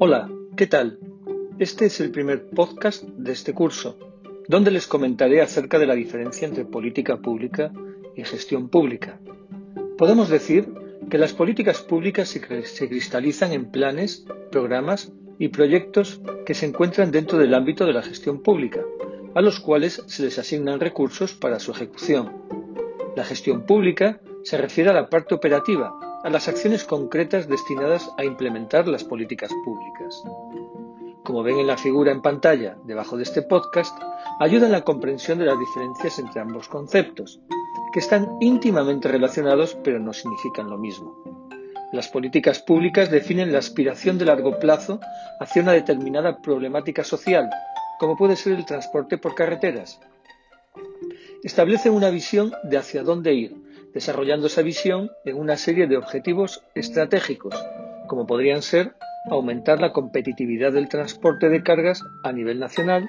Hola, ¿qué tal? Este es el primer podcast de este curso, donde les comentaré acerca de la diferencia entre política pública y gestión pública. Podemos decir que las políticas públicas se cristalizan en planes, programas y proyectos que se encuentran dentro del ámbito de la gestión pública, a los cuales se les asignan recursos para su ejecución. La gestión pública se refiere a la parte operativa, a las acciones concretas destinadas a implementar las políticas públicas. Como ven en la figura en pantalla debajo de este podcast, ayuda en la comprensión de las diferencias entre ambos conceptos, que están íntimamente relacionados pero no significan lo mismo. Las políticas públicas definen la aspiración de largo plazo hacia una determinada problemática social, como puede ser el transporte por carreteras. Establecen una visión de hacia dónde ir, desarrollando esa visión en una serie de objetivos estratégicos, como podrían ser aumentar la competitividad del transporte de cargas a nivel nacional,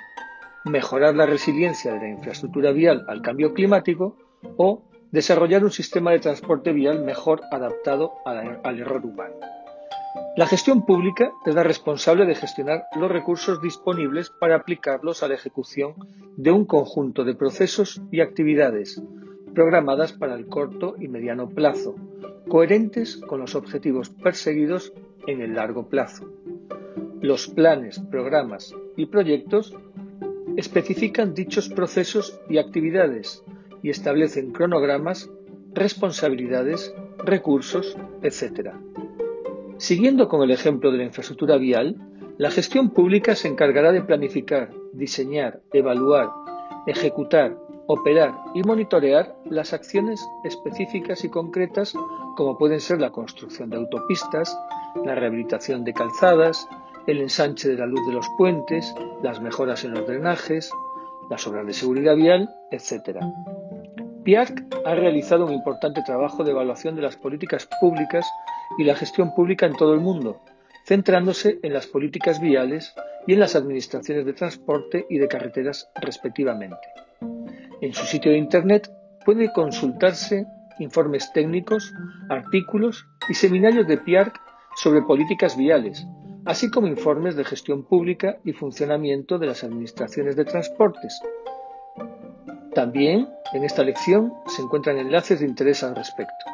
mejorar la resiliencia de la infraestructura vial al cambio climático o desarrollar un sistema de transporte vial mejor adaptado al error humano. La gestión pública es la responsable de gestionar los recursos disponibles para aplicarlos a la ejecución de un conjunto de procesos y actividades, programadas para el corto y mediano plazo, coherentes con los objetivos perseguidos en el largo plazo. Los planes, programas y proyectos especifican dichos procesos y actividades y establecen cronogramas, responsabilidades, recursos, etc. Siguiendo con el ejemplo de la infraestructura vial, la gestión pública se encargará de planificar, diseñar, evaluar, ejecutar, operar y monitorear las acciones específicas y concretas como pueden ser la construcción de autopistas, la rehabilitación de calzadas, el ensanche de la luz de los puentes, las mejoras en los drenajes, las obras de seguridad vial, etc. PIARC ha realizado un importante trabajo de evaluación de las políticas públicas y la gestión pública en todo el mundo, centrándose en las políticas viales y en las administraciones de transporte y de carreteras respectivamente. En su sitio de Internet puede consultarse informes técnicos, artículos y seminarios de PIARC sobre políticas viales, así como informes de gestión pública y funcionamiento de las administraciones de transportes. También en esta lección se encuentran enlaces de interés al respecto.